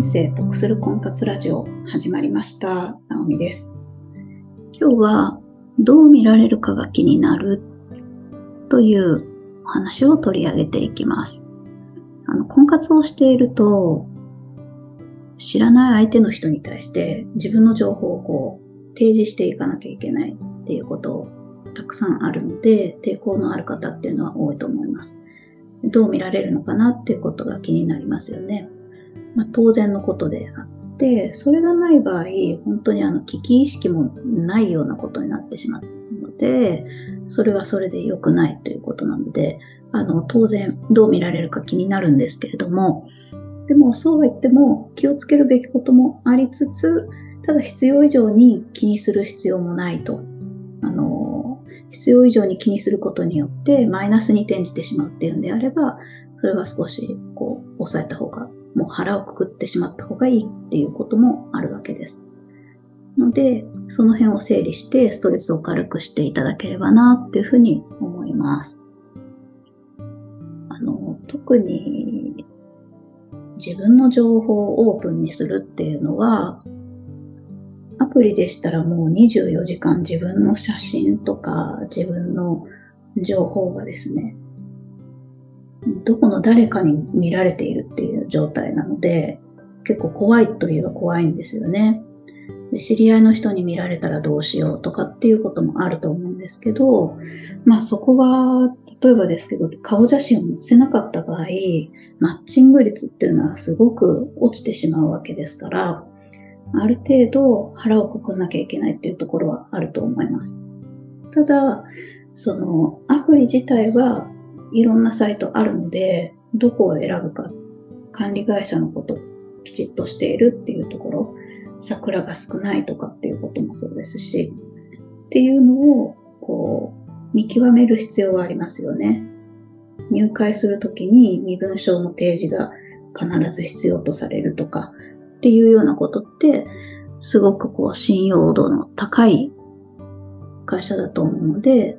人生得する婚活ラジオ始まりました。なおみです。今日はどう見られるかが気になるというお話を取り上げていきます。あの婚活をしていると知らない相手の人に対して自分の情報をこう提示していかなきゃいけないっていうことをたくさんあるので抵抗のある方っていうのは多いと思います。どう見られるのかなっていうことが気になりますよね。まあ、当然のことであって、それがない場合、本当にあの危機意識もないようなことになってしまうので、それはそれで良くないということなので、あの、当然どう見られるか気になるんですけれども、でもそうは言っても気をつけるべきこともありつつ、ただ必要以上に気にする必要もないと。あの、必要以上に気にすることによってマイナスに転じてしまうっていうんであれば、それは少しこう抑えた方がもう腹をくくってしまった方がいいっていうこともあるわけです。ので、その辺を整理してストレスを軽くしていただければなっていうふうに思います。あの、特に自分の情報をオープンにするっていうのは、アプリでしたらもう24時間自分の写真とか自分の情報がですね、どこの誰かに見られているっていう状態なので、結構怖いといえば怖いんですよね。で知り合いの人に見られたらどうしようとかっていうこともあると思うんですけど、まあそこは、例えばですけど、顔写真を載せなかった場合、マッチング率っていうのはすごく落ちてしまうわけですから、ある程度腹をくくんなきゃいけないっていうところはあると思います。ただ、そのアプリ自体はいろんなサイトあるので、どこを選ぶかっ、管理会社のこときちっとしているっていうところ、桜が少ないとかっていうこともそうですし、っていうのを、こう、見極める必要はありますよね。入会するときに身分証の提示が必ず必要とされるとかっていうようなことって、すごくこう信用度の高い会社だと思うので、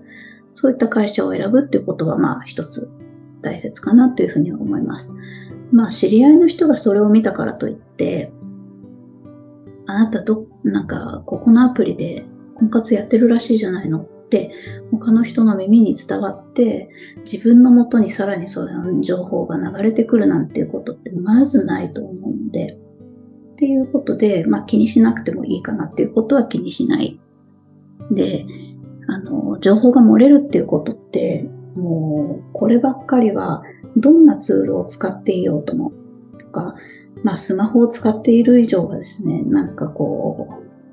そういった会社を選ぶっていうことは、まあ一つ大切かなというふうに思います。まあ知り合いの人がそれを見たからといって、あなたど、なんか、ここのアプリで婚活やってるらしいじゃないの？って他の人の耳に伝わって自分のもとにさらにそういう情報が流れてくるなんていうことってまずないと思うので。っていうことで、まあ、気にしなくてもいいかなっていうことは気にしない。であの、情報が漏れるっていうことって、もう、こればっかりは、どんなツールを使っていようとも、とか、まあ、スマホを使っている以上はですね、なんかこ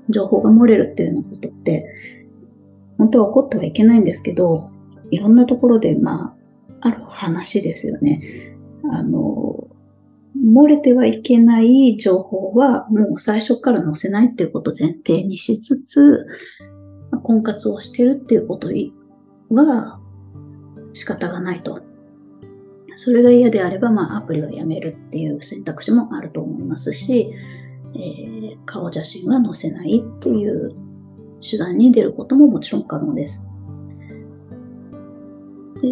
う、情報が漏れるっていうようなことって、本当は起こってはいけないんですけど、いろんなところで、まあ、ある話ですよね。あの、漏れてはいけない情報はもう最初から載せないっていうことを前提にしつつ、婚活をしてるっていうことは仕方がないと。それが嫌であれば、まあ、アプリをやめるっていう選択肢もあると思いますし、えー、顔写真は載せないっていう手段に出ることももちろん可能です。で、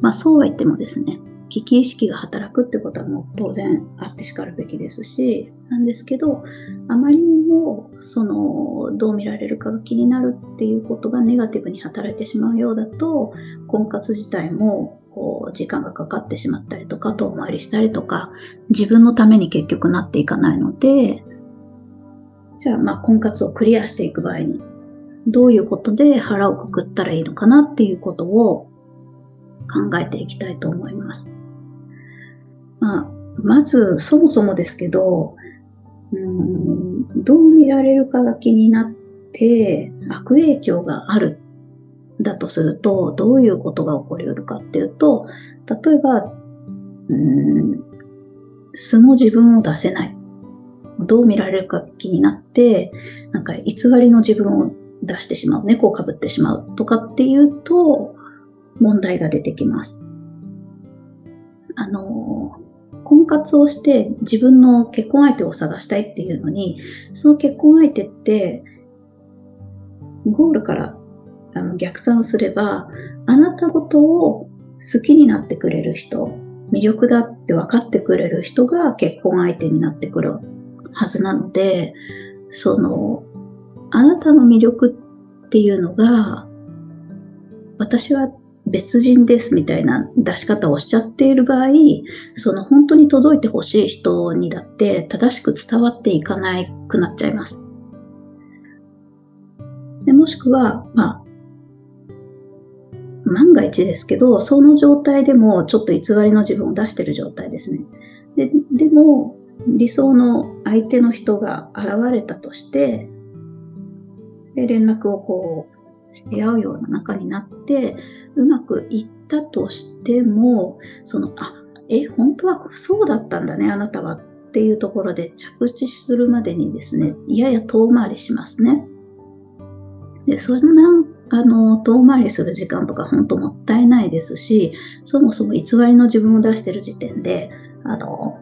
まあそうは言ってもですね、危機意識が働くってことはもう当然あってしかるべきですし、なんですけど、あまりにも、その、どう見られるかが気になるっていうことがネガティブに働いてしまうようだと、婚活自体も、こう、時間がかかってしまったりとか、遠回りしたりとか、自分のために結局なっていかないので、じゃあ、まあ、婚活をクリアしていく場合に、どういうことで腹をくくったらいいのかなっていうことを考えていきたいと思います。ま、ず、そもそもですけど、うん、どう見られるかが気になって悪影響があるだとすると、どういうことが起こりうるかっていうと、例えば、うん、素の自分を出せない。どう見られるか気になって、なんか偽りの自分を出してしまう、猫をかぶってしまうとかっていうと、問題が出てきます。あの、婚活をして自分の結婚相手を探したいっていうのに、その結婚相手って、ゴールからあの逆算すれば、あなたごとを好きになってくれる人、魅力だって分かってくれる人が結婚相手になってくるはずなので、その、あなたの魅力っていうのが、私は別人ですみたいな出し方をしちゃっている場合、その本当に届いてほしい人にだって正しく伝わっていかなくなっちゃいます。でもしくは、まあ、万が一ですけど、その状態でもちょっと偽りの自分を出してる状態ですね。ででも、理想の相手の人が現れたとして、で、連絡をこう、し合うような仲になって、うまくいったとしても、その、あ、え、本当はそうだったんだね、あなたはっていうところで着地するまでにですね、やや遠回りしますね。で、そんな、あの、遠回りする時間とか本当もったいないですし、そもそも偽りの自分を出してる時点で、あの、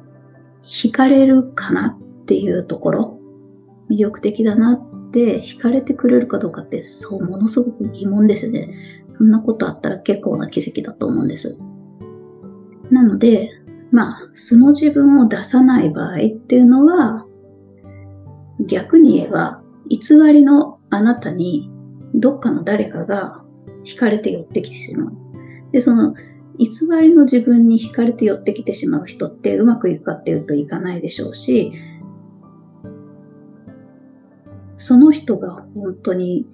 惹かれるかなっていうところ、魅力的だなって惹かれてくれるかどうかって、そう、ものすごく疑問ですね。そんなことあったら結構な奇跡だと思うんです。なので、まあ、素の自分を出さない場合っていうのは、逆に言えば、偽りのあなたにどっかの誰かが惹かれて寄ってきてしまう。で、その偽りの自分に惹かれて寄ってきてしまう人ってうまくいくかっていうといかないでしょうし、その人が本当に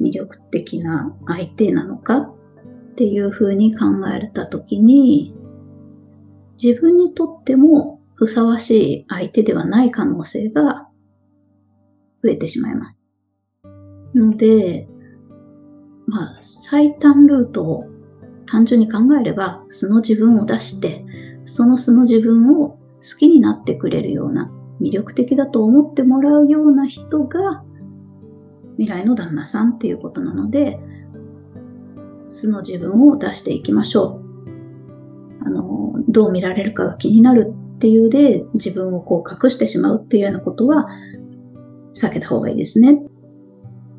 魅力的な相手なのかっていうふうに考えたときに、自分にとってもふさわしい相手ではない可能性が増えてしまいます。ので、まあ、最短ルートを単純に考えれば、素の自分を出して、その素の自分を好きになってくれるような、魅力的だと思ってもらうような人が、未来の旦那さんっていうことなので、素の自分を出していきましょう。あの、どう見られるかが気になるっていうで、自分をこう隠してしまうっていうようなことは、避けた方がいいですね。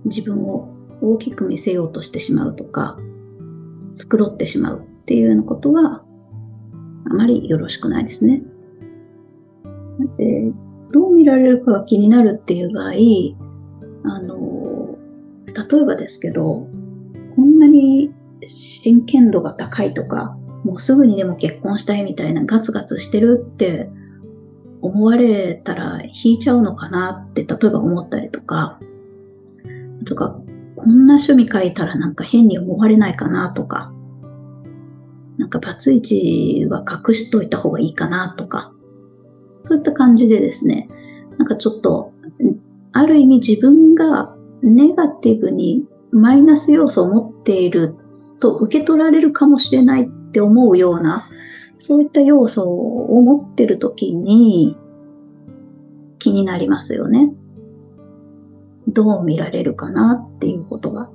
自分を大きく見せようとしてしまうとか、繕ってしまうっていうようなことは、あまりよろしくないですね。だって、どう見られるかが気になるっていう場合、あの、例えばですけど、こんなに真剣度が高いとか、もうすぐにでも結婚したいみたいなガツガツしてるって思われたら引いちゃうのかなって例えば思ったりとか、とか、こんな趣味書いたらなんか変に思われないかなとか、なんかバツイチは隠しといた方がいいかなとか、そういった感じでですね、なんかちょっと、ある意味自分がネガティブにマイナス要素を持っていると受け取られるかもしれないって思うような、そういった要素を持ってるときに気になりますよね。どう見られるかなっていうことが。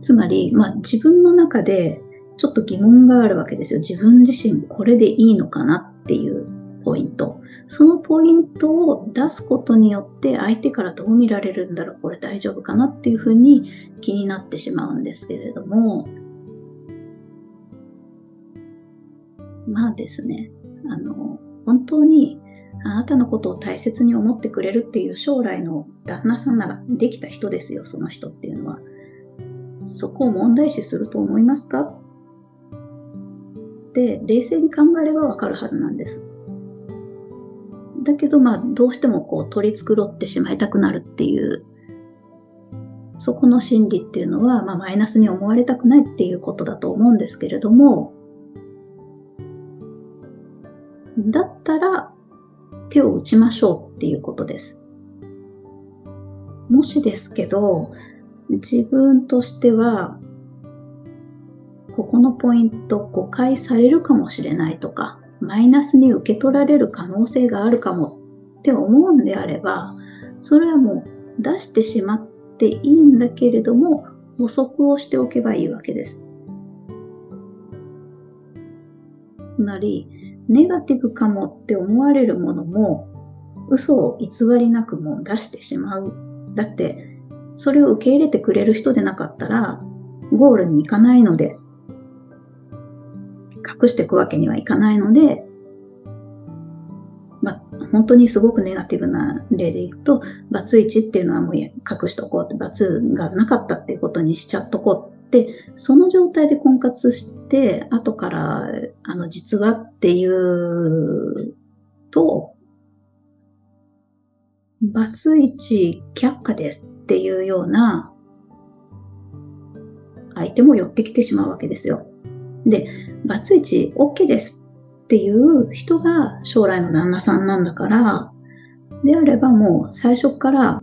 つまり、まあ自分の中でちょっと疑問があるわけですよ。自分自身これでいいのかなっていうポイント。そのポイントを出すことによって相手からどう見られるんだろうこれ大丈夫かなっていうふうに気になってしまうんですけれども、まあですね、あの、本当にあなたのことを大切に思ってくれるっていう将来の旦那さんならできた人ですよ、その人っていうのは。そこを問題視すると思いますか？で、冷静に考えればわかるはずなんです。だけど、まあ、どうしてもこう取り繕ってしまいたくなるっていう、そこの心理っていうのは、まあ、マイナスに思われたくないっていうことだと思うんですけれども、だったら、手を打ちましょうっていうことです。もしですけど、自分としては、ここのポイント誤解されるかもしれないとか、マイナスに受け取られる可能性があるかもって思うんであれば、それはもう出してしまっていいんだけれども、補足をしておけばいいわけです。つまり、ネガティブかもって思われるものも、嘘を偽りなくもう出してしまう。だって、それを受け入れてくれる人でなかったら、ゴールに行かないので、隠していくわけにはいかないので、ま、本当にすごくネガティブな例でいくと、バツ1っていうのはもう隠しとこうって、バツがなかったっていうことにしちゃっとこうって、その状態で婚活して、後から、あの、実はっていうと、バツ1却下ですっていうような相手も寄ってきてしまうわけですよ。で、バツイチ OK ですっていう人が将来の旦那さんなんだから、であればもう最初から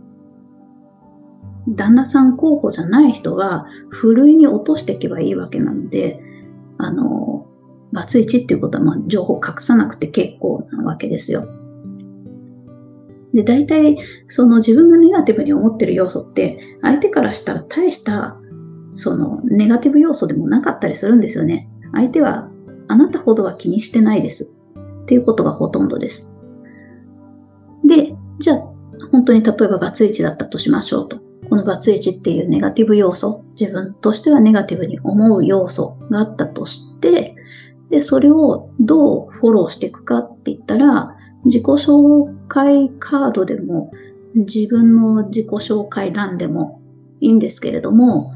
旦那さん候補じゃない人がふるいに落としていけばいいわけなので、あの、バツイチっていうことはまあ情報隠さなくて結構なわけですよ。で、大体、その自分がネガティブに思ってる要素って、相手からしたら大したそのネガティブ要素でもなかったりするんですよね。相手はあなたほどは気にしてないです。っていうことがほとんどです。で、じゃあ本当に例えばバツイチだったとしましょうと。このバツイチっていうネガティブ要素、自分としてはネガティブに思う要素があったとして、で、それをどうフォローしていくかって言ったら、自己紹介カードでも、自分の自己紹介欄でもいいんですけれども、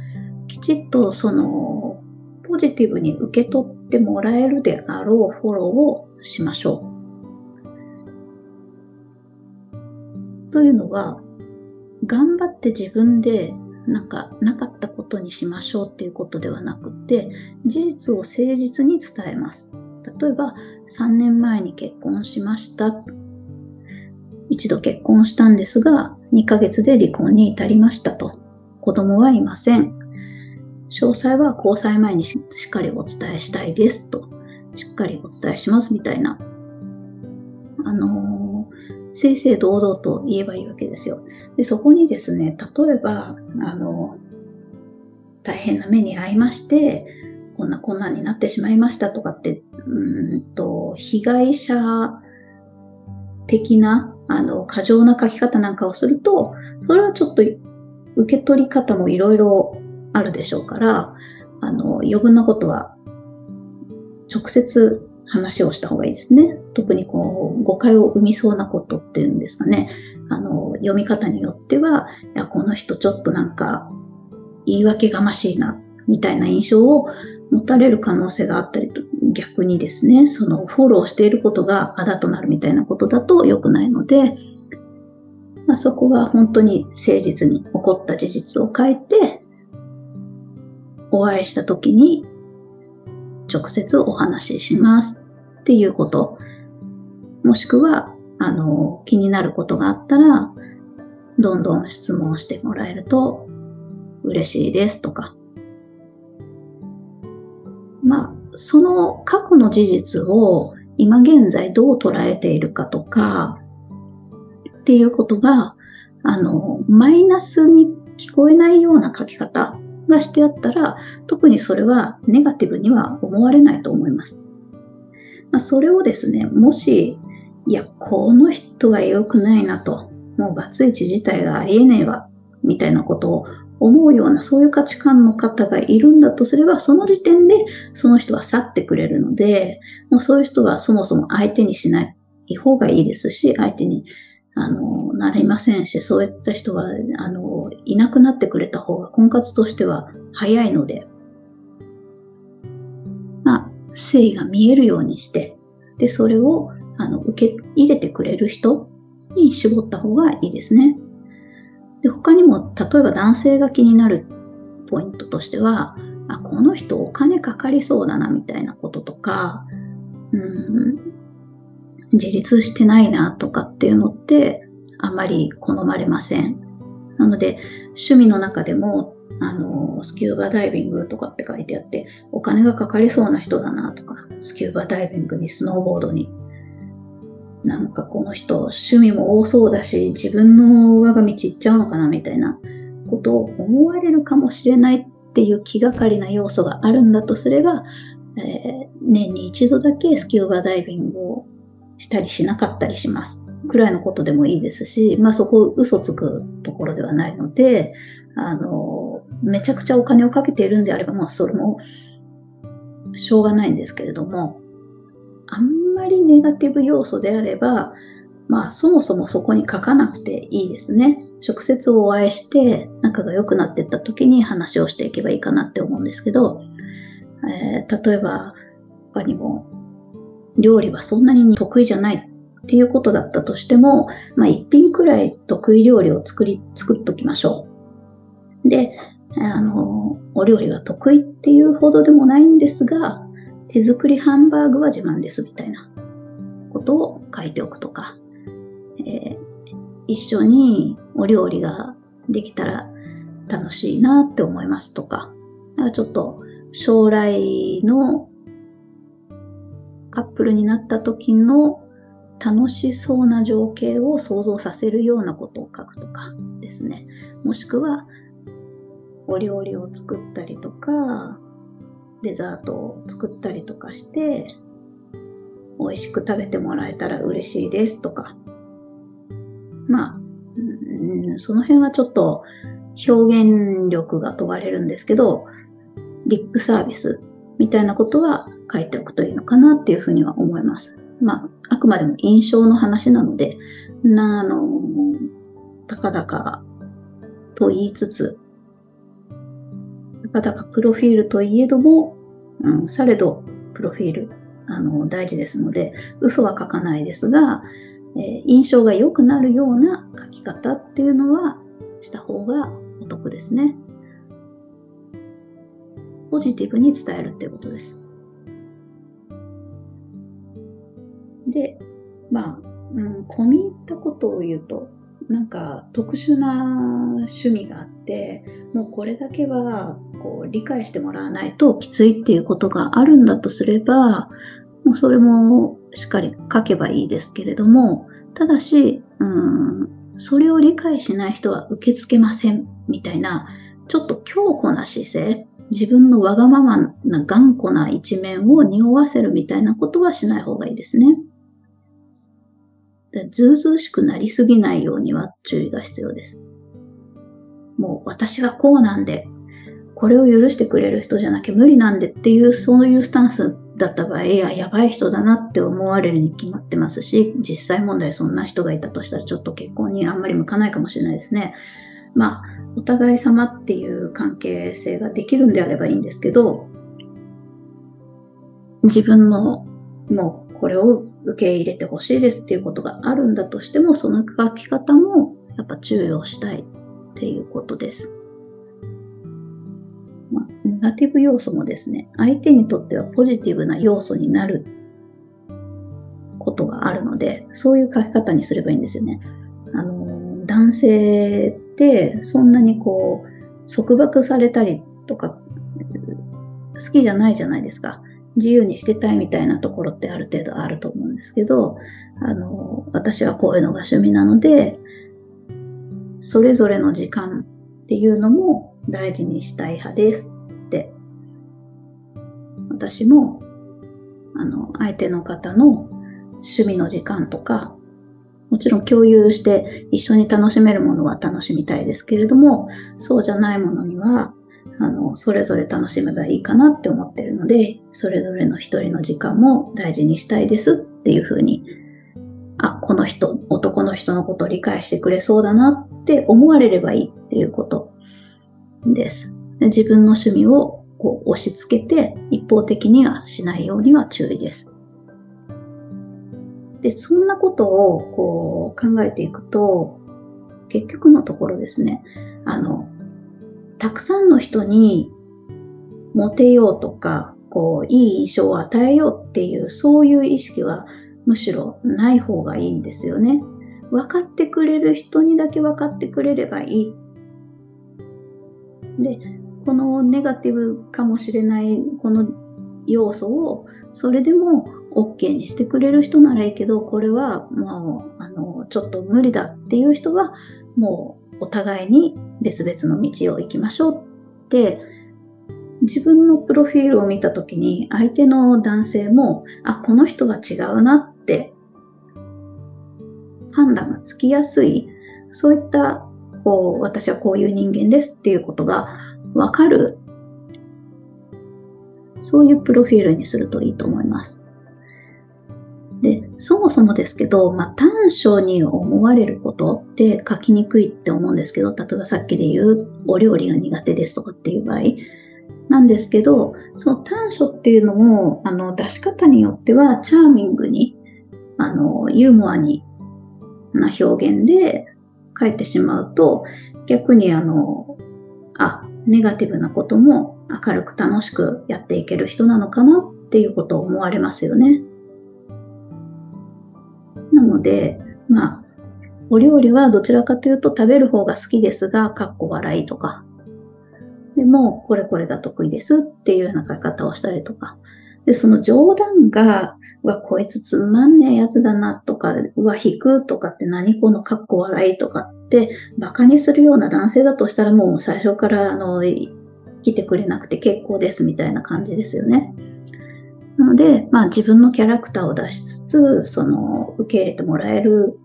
きちっとそのポジティブに受け取ってもらえるであろうフォローをしましょう。というのは、頑張って自分でなんかなかったことにしましょうっていうことではなくて、事実を誠実に伝えます。例えば、3年前に結婚しました。一度結婚したんですが、2ヶ月で離婚に至りましたと。子供はいません。詳細は交際前にしっかりお伝えしたいですと、しっかりお伝えしますみたいな、あのー、正々堂々と言えばいいわけですよ。で、そこにですね、例えば、あのー、大変な目に遭いまして、こんなこんなになってしまいましたとかって、うんと、被害者的な、あの、過剰な書き方なんかをすると、それはちょっと受け取り方もいろいろあるでしょうから、あの、余分なことは直接話をした方がいいですね。特にこう、誤解を生みそうなことっていうんですかね。あの、読み方によっては、いや、この人ちょっとなんか、言い訳がましいな、みたいな印象を持たれる可能性があったりと、逆にですね、そのフォローしていることがあだとなるみたいなことだと良くないので、まあ、そこが本当に誠実に起こった事実を書いて、お会いした時に直接お話ししますっていうこと。もしくは、あの、気になることがあったら、どんどん質問してもらえると嬉しいですとか。まあ、その過去の事実を今現在どう捉えているかとか、っていうことが、あの、マイナスに聞こえないような書き方がしてあったら、特にそれはネガティブには思われないと思います。まあ、それをですね、もし、いや、この人は良くないなと、もうバツイチ自体がありえねえわ、みたいなことを思うような、そういう価値観の方がいるんだとすれば、その時点でその人は去ってくれるので、もうそういう人はそもそも相手にしない方がいいですし、相手にあの、なりませんし、そういった人は、あの、いなくなってくれた方が婚活としては早いので、まあ、誠意が見えるようにして、で、それを、あの、受け入れてくれる人に絞った方がいいですね。で、他にも、例えば男性が気になるポイントとしては、あ、この人お金かかりそうだな、みたいなこととか、うん、自立してないなとかっていうのってあまり好まれません。なので趣味の中でもあのスキューバダイビングとかって書いてあってお金がかかりそうな人だなとかスキューバダイビングにスノーボードになんかこの人趣味も多そうだし自分の我が道行っちゃうのかなみたいなことを思われるかもしれないっていう気がかりな要素があるんだとすれば、えー、年に一度だけスキューバダイビングをしたりしなかったりします。くらいのことでもいいですし、まあそこ嘘つくところではないので、あの、めちゃくちゃお金をかけているんであれば、まあそれも、しょうがないんですけれども、あんまりネガティブ要素であれば、まあそもそもそこに書かなくていいですね。直接お会いして仲が良くなっていった時に話をしていけばいいかなって思うんですけど、えー、例えば他にも料理はそんなに得意じゃないっていうことだったとしても、まあ一品くらい得意料理を作り、作っときましょう。で、あの、お料理が得意っていうほどでもないんですが、手作りハンバーグは自慢ですみたいなことを書いておくとか、えー、一緒にお料理ができたら楽しいなって思いますとか、なんかちょっと将来のカップルになった時の楽しそうな情景を想像させるようなことを書くとかですね。もしくは、お料理を作ったりとか、デザートを作ったりとかして、美味しく食べてもらえたら嬉しいですとか。まあ、その辺はちょっと表現力が問われるんですけど、リップサービスみたいなことは書いておくといいのかなっていうふうには思います。まあ、あくまでも印象の話なので、な、あの、たかだかと言いつつ、たかだかプロフィールといえども、うん、されどプロフィール、あの、大事ですので、嘘は書かないですが、えー、印象が良くなるような書き方っていうのはした方がお得ですね。ポジティブに伝えるっていうことです。で、まあ、うん、込み入ったことを言うと、なんか特殊な趣味があって、もうこれだけはこう理解してもらわないときついっていうことがあるんだとすれば、もうそれもしっかり書けばいいですけれども、ただし、うん、それを理解しない人は受け付けませんみたいな、ちょっと強固な姿勢、自分のわがままな頑固な一面を匂わせるみたいなことはしない方がいいですね。ずうずうしくなりすぎないようには注意が必要です。もう私はこうなんで、これを許してくれる人じゃなきゃ無理なんでっていう、そういうスタンスだった場合、いや、やばい人だなって思われるに決まってますし、実際問題そんな人がいたとしたらちょっと結婚にあんまり向かないかもしれないですね。まあ、お互い様っていう関係性ができるんであればいいんですけど、自分のもうこれを受け入れてほしいですっていうことがあるんだとしても、その書き方もやっぱ注意をしたいっていうことです。まあ、ネガティブ要素もですね、相手にとってはポジティブな要素になることがあるので、そういう書き方にすればいいんですよね。あの、男性ってそんなにこう、束縛されたりとか、好きじゃないじゃないですか。自由にしてたいみたいなところってある程度あると思うんですけど、あの、私はこういうのが趣味なので、それぞれの時間っていうのも大事にしたい派ですって、私も、あの、相手の方の趣味の時間とか、もちろん共有して一緒に楽しめるものは楽しみたいですけれども、そうじゃないものにはあの、それぞれ楽しめばいいかなって思ってるので、それぞれの一人の時間も大事にしたいですっていうふうに、あ、この人、男の人のことを理解してくれそうだなって思われればいいっていうことです。で自分の趣味をこう押し付けて一方的にはしないようには注意です。で、そんなことをこう考えていくと、結局のところですね、あの、たくさんの人にモテようとか、こう、いい印象を与えようっていう、そういう意識はむしろない方がいいんですよね。分かってくれる人にだけ分かってくれればいい。で、このネガティブかもしれないこの要素をそれでも OK にしてくれる人ならいいけど、これはもう、あの、ちょっと無理だっていう人は、もうお互いに別々の道を行きましょうって自分のプロフィールを見た時に相手の男性もあこの人は違うなって判断がつきやすいそういったこう私はこういう人間ですっていうことがわかるそういうプロフィールにするといいと思います。で、そもそもですけど、まあ、短所に思われることって書きにくいって思うんですけど、例えばさっきで言うお料理が苦手ですとかっていう場合なんですけど、その短所っていうのも、あの、出し方によってはチャーミングに、あの、ユーモアにな表現で書いてしまうと、逆にあの、あ、ネガティブなことも明るく楽しくやっていける人なのかなっていうことを思われますよね。ので、まあ、お料理はどちらかというと食べる方が好きですが、かっこ笑いとか。でも、これこれが得意ですっていうような書き方をしたりとか。で、その冗談が、うわ、こいつつまんねえやつだなとか、うわ、引くとかって何このかっこ笑いとかって、馬鹿にするような男性だとしたらもう最初から、あの、来てくれなくて結構ですみたいな感じですよね。なので、まあ自分のキャラクターを出しつつ、その、受け入れてもらえる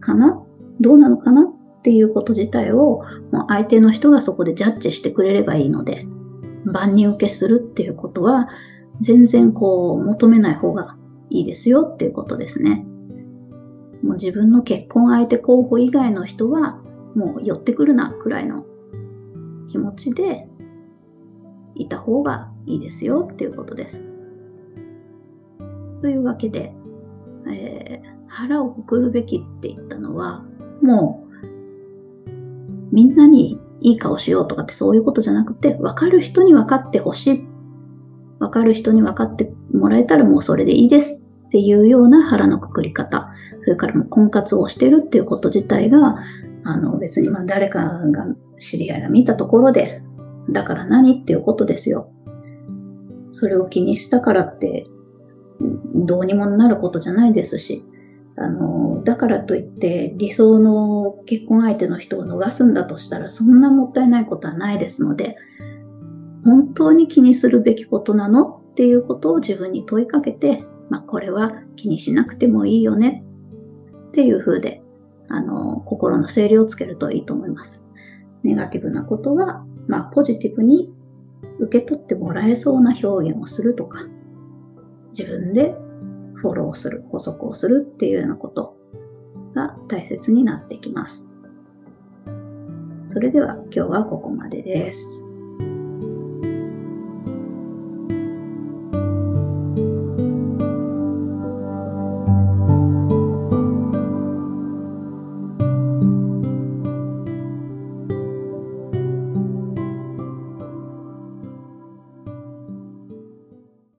かな？どうなのかな？っていうこと自体を、もう相手の人がそこでジャッジしてくれればいいので、万人受けするっていうことは、全然こう、求めない方がいいですよっていうことですね。もう自分の結婚相手候補以外の人は、もう寄ってくるなくらいの気持ちでいた方がいいですよっていうことです。というわけで、えー、腹をくくるべきって言ったのは、もうみんなにいい顔しようとかってそういうことじゃなくて、分かる人に分かってほしい。分かる人に分かってもらえたらもうそれでいいですっていうような腹のくくり方。それからもう婚活をしてるっていうこと自体が、あの別にま誰かが知り合いが見たところで、だから何っていうことですよ。それを気にしたからってどうにもなることじゃないですし、あの、だからといって理想の結婚相手の人を逃すんだとしたらそんなもったいないことはないですので、本当に気にするべきことなのっていうことを自分に問いかけて、まあ、これは気にしなくてもいいよねっていう風で、あの、心の整理をつけるといいと思います。ネガティブなことは、まあ、ポジティブに受け取ってもらえそうな表現をするとか、自分でフォローする、補足をするっていうようなことが大切になってきます。それでは今日はここまでです。